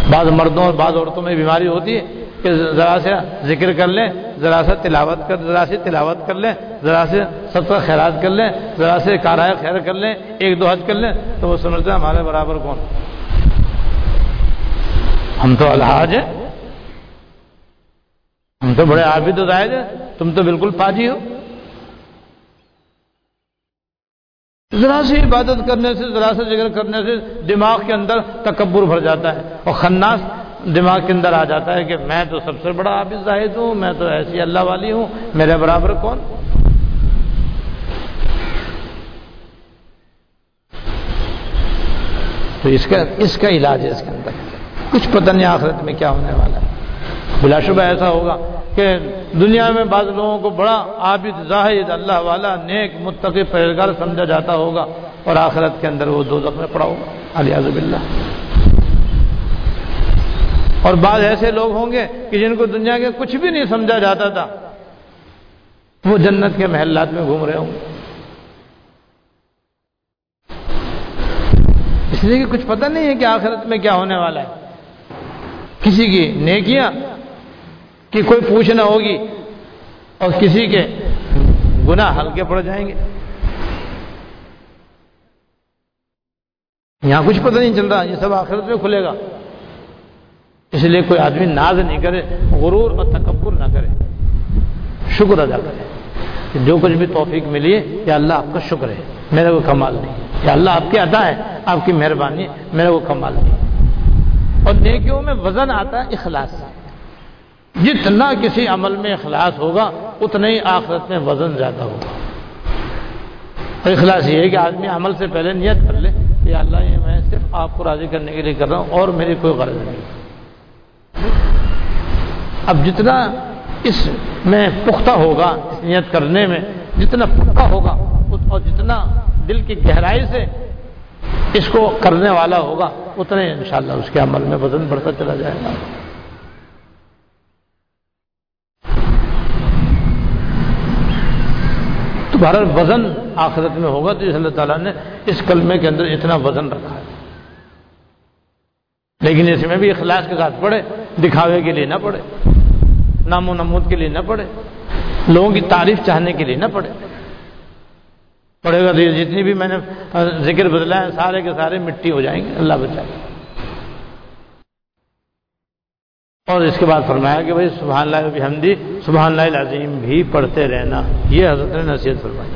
بعض مردوں اور بعض عورتوں میں بیماری ہوتی ہے کہ ذرا سے ذکر کر لیں، ذرا سے تلاوت کر، ذرا سے تلاوت کر لیں، ذرا سے سب کا خیرات کر لیں، ذرا سے کارائے خیر کر لیں، ایک دو حج کر لیں، تو وہ سمجھتے ہیں ہمارے برابر کون؟ ہم تو الحاظ ہیں۔ ہم تو بڑے عابد و ہیں۔ تم تو بالکل پاجی ہو۔ ذرا سی عبادت کرنے سے، ذرا سے ذکر کرنے سے دماغ کے اندر تکبر بھر جاتا ہے۔ اور خناس دماغ کے اندر آ جاتا ہے کہ میں تو سب سے بڑا عابد زاہد ہوں، میں تو ایسی اللہ والی ہوں، میرے برابر کون؟ تو اس کا اس کا علاج ہے اس کے اندر۔ کچھ پتہ نہیں آخرت میں کیا ہونے والا ہے۔ بلا شبہ ایسا ہوگا کہ دنیا میں بعض لوگوں کو بڑا عابد زاہد، اللہ والا، نیک، متقی پہلگار سمجھا جاتا ہوگا اور آخرت کے اندر وہ دو میں پڑا ہوگا۔ علیہ باللہ اور بعض ایسے لوگ ہوں گے کہ جن کو دنیا کے کچھ بھی نہیں سمجھا جاتا تھا، وہ جنت کے محلات میں گھوم رہے ہوں گے۔ اس لیے کہ کچھ پتہ نہیں ہے کہ آخرت میں کیا ہونے والا ہے۔ کسی کی نیکیاں کہ کوئی پوچھنا ہوگی اور کسی کے گناہ ہلکے پڑ جائیں گے۔ یہاں کچھ پتہ نہیں چل رہا، یہ سب آخرت میں کھلے گا۔ اس لیے کوئی آدمی ناز نہیں کرے، غرور اور تکبر نہ کرے۔ شکر ادا کرے۔ جو کچھ بھی توفیق ملی ہے، یا اللہ آپ کا شکر ہے میرے کو کمال نہیں۔ یا اللہ آپ کی ادا ہے، آپ کی مہربانی میرے کو کمال نہیں۔ اور نیکیوں میں وزن آتا ہے، اخلاص۔ سے جتنا کسی عمل میں اخلاص ہوگا، اتنا ہی آخرت میں وزن زیادہ ہوگا۔ اور اخلاص یہ ہے کہ آدمی عمل سے پہلے نیت کر لے، کہ اللہ یہ میں صرف آپ کو راضی کرنے کے لیے کر رہا ہوں، اور میری کوئی غرض نہیں۔ اب جتنا اس میں پختہ ہوگا، اس نیت کرنے میں، جتنا پختہ ہوگا اور جتنا دل کی گہرائی سے اس کو کرنے والا ہوگا اتنے انشاءاللہ اس کے عمل میں وزن بڑھتا چلا جائے گا۔ تمہارا وزن آخرت میں ہوگا تو اس اللہ تعالیٰ نے اس کلمے کے اندر اتنا وزن رکھا ہے۔ لیکن اس میں بھی اخلاص کے ساتھ پڑھے۔ دکھاوے کے لیے نہ پڑھے نام و نمود کے لیے نہ پڑھے لوگوں کی تعریف چاہنے کے لیے نہ پڑھے پڑھے گا تو جتنی بھی میں نے ذکر بدلا ہے، سارے کے سارے مٹی ہو جائیں گے، اللہ بچائے۔ اور اس کے بعد فرمایا کہ بھائی، سبحان اللہ حمدی سبحان اللہ العظیم بھی پڑھتے رہنا۔ یہ حضرت نے نصیحت فرمائی۔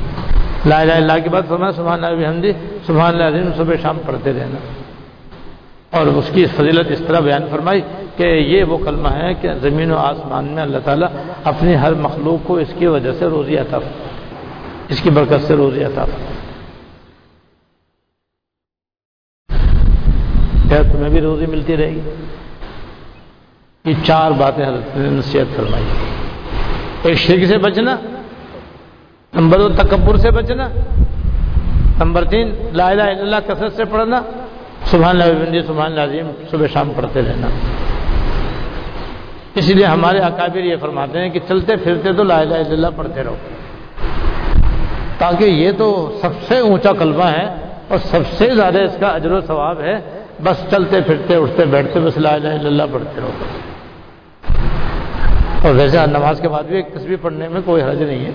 لا الہ اللہ کے بعد فرمایا، سبحان اللہ حمدی سبحان اللہ عظیم صبح شام پڑھتے رہنا۔ اور اس کی فضیلت اس طرح بیان فرمائی کہ یہ وہ کلمہ ہے کہ زمین و آسمان میں اللہ تعالیٰ اپنی ہر مخلوق کو اس کی وجہ سے روزی عطا اس کی برکت سے روزی عطا کیا تمہیں بھی روزی ملتی رہے گی۔ یہ چار باتیں حضرت نے نصیحت فرمائی۔ ایک، شرک سے بچنا، نمبر دو، تکبر سے بچنا، نمبر تین، لا الہ الا اللہ، کثرت سے پڑھنا۔ سبحان اللہ بندی جی، سبحان اللہ عظیم، صبح شام پڑھتے رہنا۔ اس لیے ہمارے اکابر یہ فرماتے ہیں کہ چلتے پھرتے تو لا الہ الا اللہ پڑھتے رہو۔ تاکہ یہ تو سب سے اونچا کلمہ ہے اور سب سے زیادہ اس کا اجر و ثواب ہے۔ بس چلتے پھرتے، اٹھتے بیٹھتے، بس لا الہ الا اللہ پڑھتے رہو۔ اور ویسے نماز کے بعد بھی ایک تصویر پڑھنے میں کوئی حرج نہیں ہے۔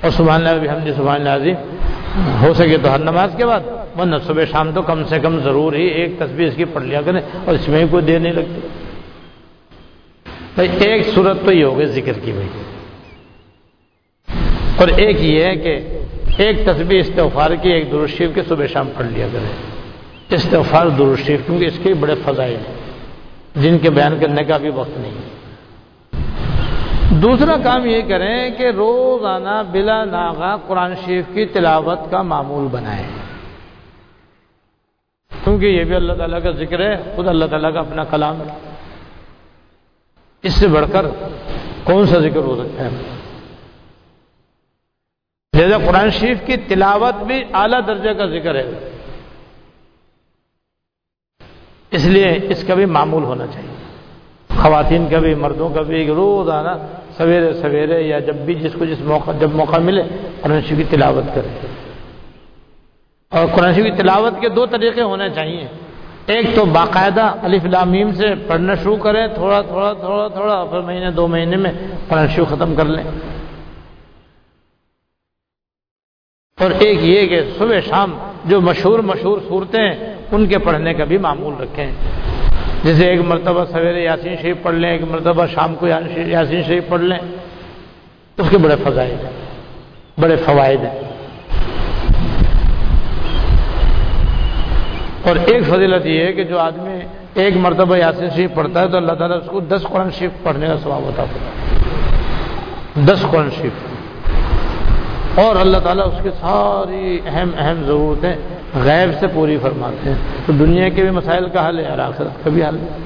اور سبحان اللہ ہم نے سبحان اللہ عظیم۔ ہو سکے تو ہر نماز کے بعد، ورنہ صبح شام تو کم سے کم ضرور ہی ایک تصویر اس کی پڑھ لیا کریں اور اس میں کوئی دیر نہیں لگتی۔ بھائی، ایک صورت تو یہ ہوگی ذکر کی بھائی۔ اور ایک یہ ہے کہ ایک تصویر استغفار کی، ایک درشیف کے صبح شام پڑھ لیا کرے استغفار درشیف کیونکہ اس کے بڑے فضائل ہیں، جن کے بیان کرنے کا بھی وقت نہیں۔ ہے دوسرا کام یہ کریں کہ روزانہ بلا ناغا قرآن شریف کی تلاوت کا معمول بنائیں۔ کیونکہ یہ بھی اللہ تعالیٰ کا ذکر ہے، خود اللہ تعالیٰ کا اپنا کلام ہے۔ اس سے بڑھ کر کون سا ذکر ہو سکتا ہے؟ جیسے قرآن شریف کی تلاوت بھی اعلیٰ درجے کا ذکر ہے۔ اس لیے اس کا بھی معمول ہونا چاہیے۔ خواتین کا بھی، مردوں کا بھی روز آنا سویرے سویرے یا جب بھی جس کو جس موقع جب موقع ملے قرآن شریف کی تلاوت کرے۔ اور قرآن شریف کی تلاوت کے دو طریقے ہونے چاہیے۔ ایک تو باقاعدہ الف لامیم سے پڑھنا شروع کریں، تھوڑا تھوڑا تھوڑا تھوڑا پھر مہینے، دو مہینے میں قرآن شریف ختم کر لیں۔ اور ایک یہ کہ صبح شام جو مشہور مشہور صورتیں ہیں، ان کے پڑھنے کا بھی معمول رکھیں۔ جیسے ایک مرتبہ سویرے یاسین شریف پڑھ لیں، ایک مرتبہ شام کو یاسین شریف پڑھ لیں اس کے بڑے فضائد ہیں، بڑے فوائد ہیں۔ اور ایک فضیلت یہ ہے کہ جو آدمی ایک مرتبہ یاسین شریف پڑھتا ہے تو اللہ تعالیٰ اس کو دس قرآن شریف پڑھنے کا سواب ہوتا ہے۔ دس قرآن شریف۔ اور اللہ تعالیٰ اس کی ساری اہم اہم ضرورتیں غیب سے پوری فرماتے ہیں۔ تو دنیا کے بھی مسائل کا حل ہے، اور آخرت کا بھی حل ہے۔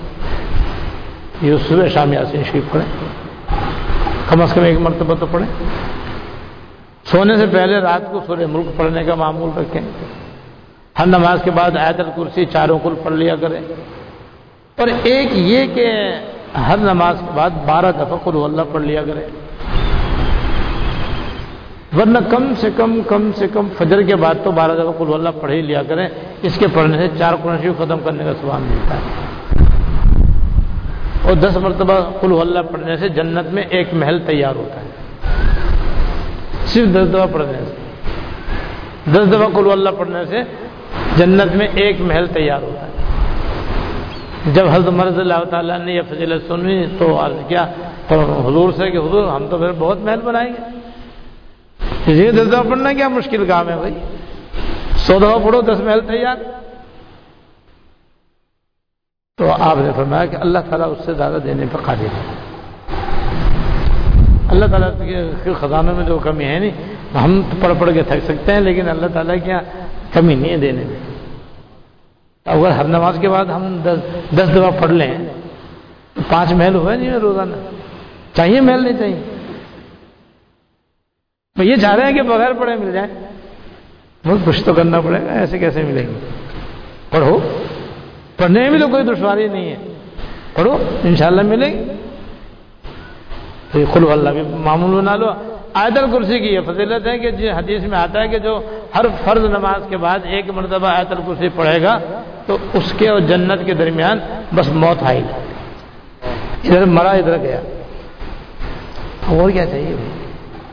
یہ صبح شام یاسین شریف پڑھیں۔ کم از کم ایک مرتبہ تو پڑھیں۔ سونے سے پہلے رات کو سورہ ملک پڑھنے کا معمول رکھیں۔ ہر نماز کے بعد آیت الکرسی چاروں کل پڑھ لیا کریں۔ اور ایک یہ کہ ہر نماز کے بعد بارہ دفعہ قرو اللہ پڑھ لیا کریں۔ ورنہ کم سے کم کم سے کم فجر کے بعد تو بارہ دفعہ قلو اللہ پڑھ ہی لیا کریں۔ اس کے پڑھنے سے چار قرآن شریف ختم کرنے کا سوال ملتا ہے۔ اور دس مرتبہ قلو اللہ پڑھنے سے جنت میں ایک محل تیار ہوتا ہے۔ صرف دس دفعہ پڑھنے سے۔ دس دفعہ قلو اللہ پڑھنے سے جنت میں ایک محل تیار ہوتا ہے۔ جب حضرت مرض اللہ تعالیٰ نے یہ فضیلت سنی تو عرض کیا تو حضور سے کہ حضور ہم تو پھر بہت محل بنائیں گے۔ یہ دفعہ پڑھنا کیا مشکل کام ہے بھائی؟ سو دفعہ پڑھو، دس محل تیار۔ تو آپ نے فرمایا کہ اللہ تعالیٰ اس سے زیادہ دینے پر قادر ہے۔ اللہ تعالیٰ کے خزانوں میں جو کمی ہے نہیں۔ ہم پڑھ پڑھ کے تھک سکتے ہیں، لیکن اللہ تعالیٰ کی کمی نہیں ہے دینے میں۔ اگر ہر نماز کے بعد ہم دس دس دفعہ پڑھ لیں تو پانچ محل ہوئے نہیں روزانہ؟ چاہیے محل نہیں چاہیے؟ یہ چاہ رہے ہیں کہ بغیر پڑھے مل جائیں۔ بہت کچھ تو کرنا پڑے گا، ایسے کیسے ملیں گے پڑھو۔ پڑھنے میں بھی تو کوئی دشواری نہیں ہے۔ پڑھو، انشاءاللہ ملے گی۔ تو یہ خلو اللہ بھی معمول بنا لو۔ آیت الکرسی کی یہ فضیلت ہے کہ جی حدیث میں آتا ہے کہ جو ہر فرض نماز کے بعد ایک مرتبہ آیت الکرسی پڑھے گا، تو اس کے اور جنت کے درمیان بس موت آئی۔ ادھر مرا، ادھر گیا۔ اور کیا چاہیے؟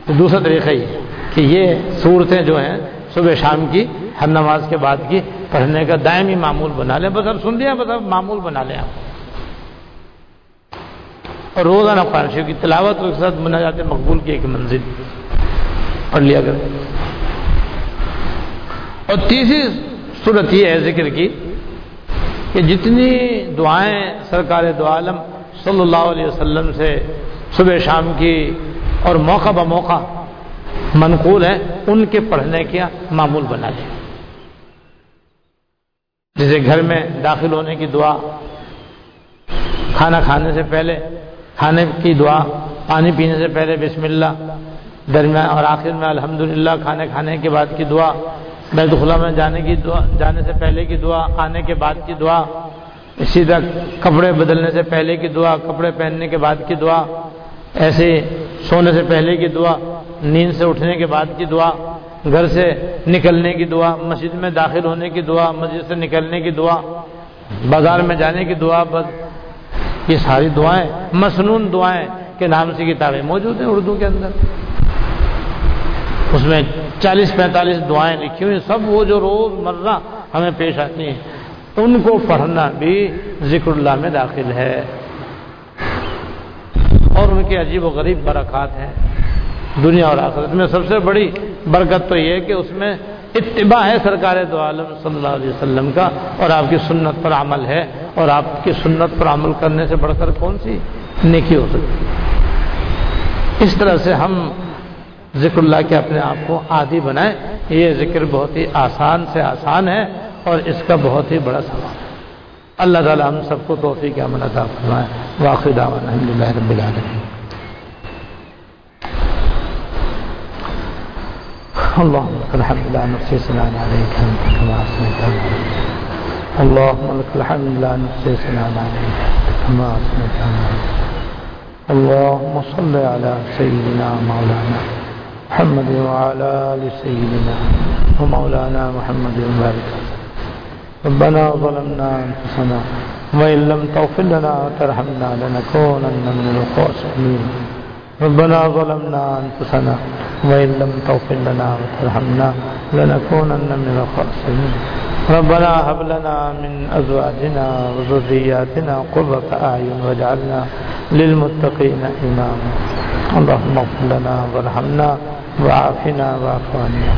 تو دوسرا طریقہ یہ کہ یہ صورتیں جو ہیں، صبح شام کی ہر نماز کے بعد کی، پڑھنے کا دائمی معمول بنا لیں۔ بس اب سن لیا بس اب معمول بنا لیں۔ آپ اور روزانہ قرآن شریف کی تلاوت کے ساتھ بنا جاتے مقبول کی ایک منزل۔ پڑھ لیا کر اور تیسری صورت یہ ہے ذکر کی کہ جتنی دعائیں سرکار دو عالم صلی اللہ علیہ وسلم سے صبح شام کی اور موقع بہ موقع منقول ہیں ان کے پڑھنے کا معمول بنا لیں جیسے گھر میں داخل ہونے کی دعا، کھانا کھانے سے پہلے، کھانے کی دعا، پانی پینے سے پہلے بسم اللہ، درمیان اور آخر میں الحمدللہ، کھانے کھانے کے بعد کی دعا، بیت خلا میں جانے کی دعا، جانے سے پہلے کی دعا، آنے کے بعد کی دعا، اسی طرح کپڑے بدلنے سے پہلے کی دعا، کپڑے پہننے کے بعد کی دعا ایسے سونے سے پہلے کی دعا، نیند سے اٹھنے کے بعد کی دعا، گھر سے نکلنے کی دعا، مسجد میں داخل ہونے کی دعا، مسجد سے نکلنے کی دعا، بازار میں جانے کی دعا، بس یہ ساری دعائیں مصنون دعائیں کے نام سے کتابیں موجود ہیں اردو کے اندر۔ اس میں چالیس پینتالیس دعائیں لکھی ہوئی سب وہ جو روز مرہ ہمیں پیش آتی ہیں، ان کو پڑھنا بھی ذکر اللہ میں داخل ہے۔ اور ان کے عجیب و غریب برکات ہیں دنیا اور آخرت میں سب سے بڑی برکت تو یہ کہ اس میں اتباع ہے سرکار دو عالم صلی اللہ علیہ وسلم کا اور آپ کی سنت پر عمل ہے اور آپ کی سنت پر عمل کرنے سے بڑھ کر کون سی نیکی ہو سکتی اس طرح سے ہم ذکر اللہ کے اپنے آپ کو عادی بنائیں، یہ ذکر بہت ہی آسان سے آسان ہے اور اس کا بہت ہی بڑا سوال ہے۔ اللہ تعالیٰ ہم سب کو توفیق عمل عطا فرمائے. واقع دعوان الحمد للہ رب العالمین. اللهم لك الحمد لا نحصي ثناء عليك أنت كما اثنيت اللهم لك الحمد لا نحصي ثناء عليك كما اثنيت اللهم صل على سيدنا مولانا محمد وعلى آل سيدنا ومولانا محمد وبارك ربنا ظلمنا أنفسنا وإن لم تغفر لنا وترحمنا لنكونن من الخاسرين. ربنا ظلمنا أنفسنا وإن لم تغفر لنا وترحمنا لنكونن من الخاسرين. ربنا هب لنا من أزواجنا وذرياتنا قرة أعين واجعلنا للمتقين إماما. اللهم اغفر لنا وارحمنا وعافنا واعف عنا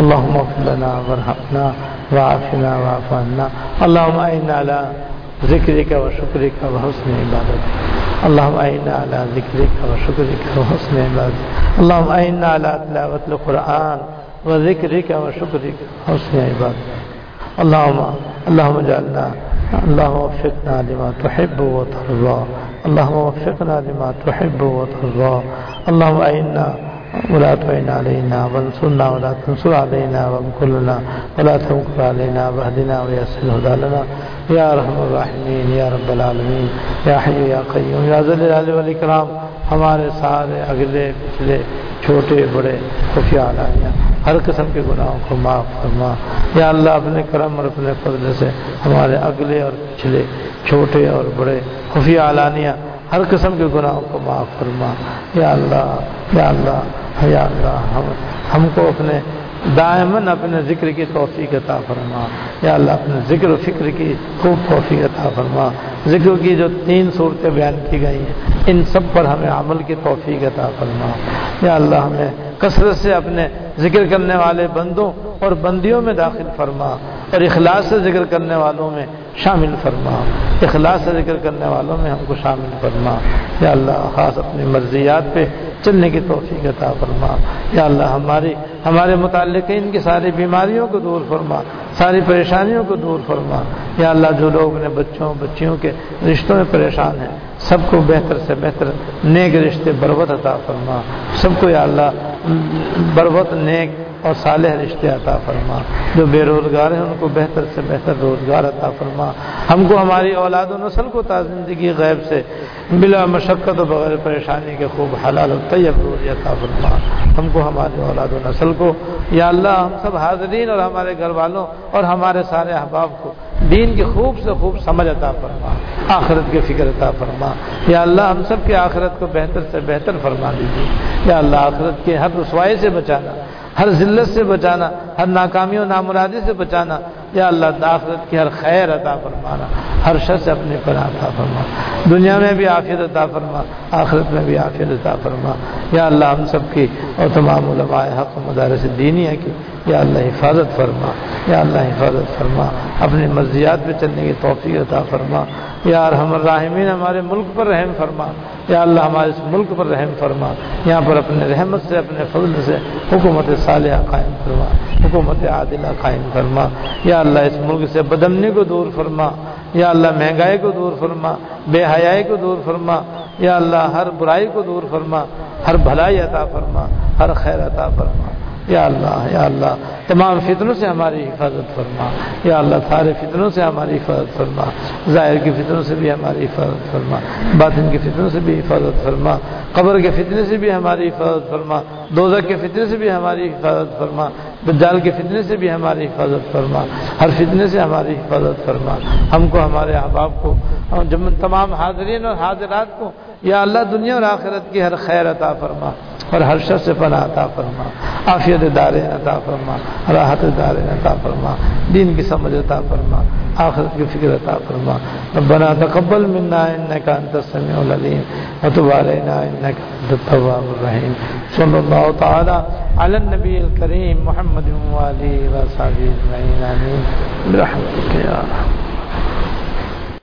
اللهم اغفر لنا وارحمنا وعافنا واعف عنا. اللهم أعنا على ذكرك وشكرك وحسن عبادتك. اللهم أعنا على ذكرك وشكرك وحسن عبادتك. اللهم أعنا على تلاوة القرآن وذكرك وشكرك وحسن عبادتك. اللهم اللهم اجعلنا، اللهم وفقنا لما تحب وترضى. اللهم وفقنا لما تحب وترضى. اللهم أعنا ولا تعين علينا وانصرنا ولا تنصر علينا وامكر ولا تمكر علينا واهدنا ويسر الهدى لنا. يا ارحم الراحمين، يا رب العالمین یا حی یا قیوم یا ذل الجلال والاکرام ہمارے سارے اگلے، پچھلے، چھوٹے، بڑے، خفیہ علامیہ ہر قسم کے گناہوں کو معاف فرما. یا اللہ، اپنے کرم اور اپنے فضل سے ہمارے اگلے اور پچھلے، چھوٹے اور بڑے، خفیہ علانیہ ہر قسم کے گناہوں کو معاف فرما۔ یا اللہ یا اللہ یا اللہ، ہم ہم کو اپنے دائمن اپنے ذکر کی توفیق عطا فرما۔ یا اللہ، اپنے ذکر و فکر کی خوب توفیق عطا فرما۔ ذکر کی جو تین صورتیں بیان کی گئی ہیں، ان سب پر ہمیں عمل کی توفیق عطا فرما۔ یا اللہ، ہمیں کثرت سے اپنے ذکر کرنے والے بندوں اور بندیوں میں داخل فرما۔ اور اخلاص سے ذکر کرنے والوں میں شامل فرما۔ اخلاص سے ذکر کرنے والوں میں ہم کو شامل فرما۔ یا اللہ خاص اپنی مرضیات پہ چلنے کی توفیق عطا فرما۔ یا اللہ ہماری، ہمارے متعلق ان کی ساری بیماریوں کو دور فرما۔ ساری پریشانیوں کو دور فرما۔ یا اللہ جو لوگ اپنے بچوں، بچیوں کے رشتوں میں پریشان ہیں، سب کو بہتر سے بہتر نیک رشتے بربت عطا فرما۔ سب کو یا اللہ بربت نیک اور صالح رشتے عطا فرما۔ جو بے روزگار ہیں، ان کو بہتر سے بہتر روزگار عطا فرما۔ ہم کو ہماری اولاد و نسل کو تا زندگی غیب سے بلا مشقت و بغیر پریشانی کے خوب حلال و طیب روزی عطا فرما۔ ہم کو ہماری اولاد و نسل کو، یا اللہ، ہم سب حاضرین اور ہمارے گھر والوں اور ہمارے سارے احباب کو دین کی خوب سے خوب سمجھ عطا فرما۔ آخرت کی فکر عطا فرما۔ یا اللہ، ہم سب کے آخرت کو بہتر سے بہتر فرما دیجیے۔ یا اللہ، آخرت کے ہر رسوائی سے بچانا۔ ہر ذلت سے بچانا ہر ناکامی و نامرادی سے بچانا۔ یا اللہ آخرت کی ہر خیر عطا فرمانا۔ ہر شخص اپنے پر عطا فرما۔ دنیا میں بھی آفیت عطا فرما۔ آخرت میں بھی آفیت عطا فرما۔ یا اللہ، ہم سب کی اور تمام علماء حق مدارس دینی ہے کہ یا اللہ حفاظت فرما۔ یا اللہ حفاظت فرما۔ اپنی مرضیات پہ چلنے کی توفیق عطا فرما۔ یا ہم الراحمین، ہمارے ملک پر رحم فرما۔ یا اللہ، ہمارے اس ملک پر رحم فرما۔ یہاں پر اپنے رحمت سے، اپنے فضل سے حکومت صالحہ قائم فرما۔ حکومت عادلہ قائم فرما۔ یا اللہ، اس ملک سے بدمنی کو دور فرما۔ یا اللہ، مہنگائی کو دور فرما۔ بے حیائی کو دور فرما۔ یا اللہ، ہر برائی کو دور فرما۔ ہر بھلائی عطا فرما۔ ہر خیر عطا فرما۔ یا اللہ یا اللہ، تمام فتنوں سے ہماری حفاظت فرما۔ یا اللہ، سارے فتنوں سے ہماری حفاظت فرما۔ ظاہر کی فتنوں سے بھی ہماری حفاظت فرما۔ باطن کی فتنوں سے بھی حفاظت فرما۔ قبر کے فتنے سے بھی ہماری حفاظت فرما۔ دوزہ کے فتنے سے بھی ہماری حفاظت فرما۔ دجال کے فتنے سے بھی ہماری حفاظت فرما۔ ہر فتنے سے ہماری حفاظت فرما۔ ہم کو، ہمارے احباب کو تمام حاضرین اور حاضرات کو یا اللہ دنیا اور آخرت کی ہر خیر عطا فرما۔ اور ہر شخص سے پناہ عطا فرما، عافیت دار عطا فرما، راحت دار عطا فرما، دین کی سمجھ عطا فرما، آخرت کی فکر عطا فرما۔ ربنا تقبل منا انك انت السميع العليم وتب علينا انك انت التواب الرحيم صلى الله تعالى على النبي الكريم محمد وعلى اله وصحبه اجمعين امين برحمتك يا رحمة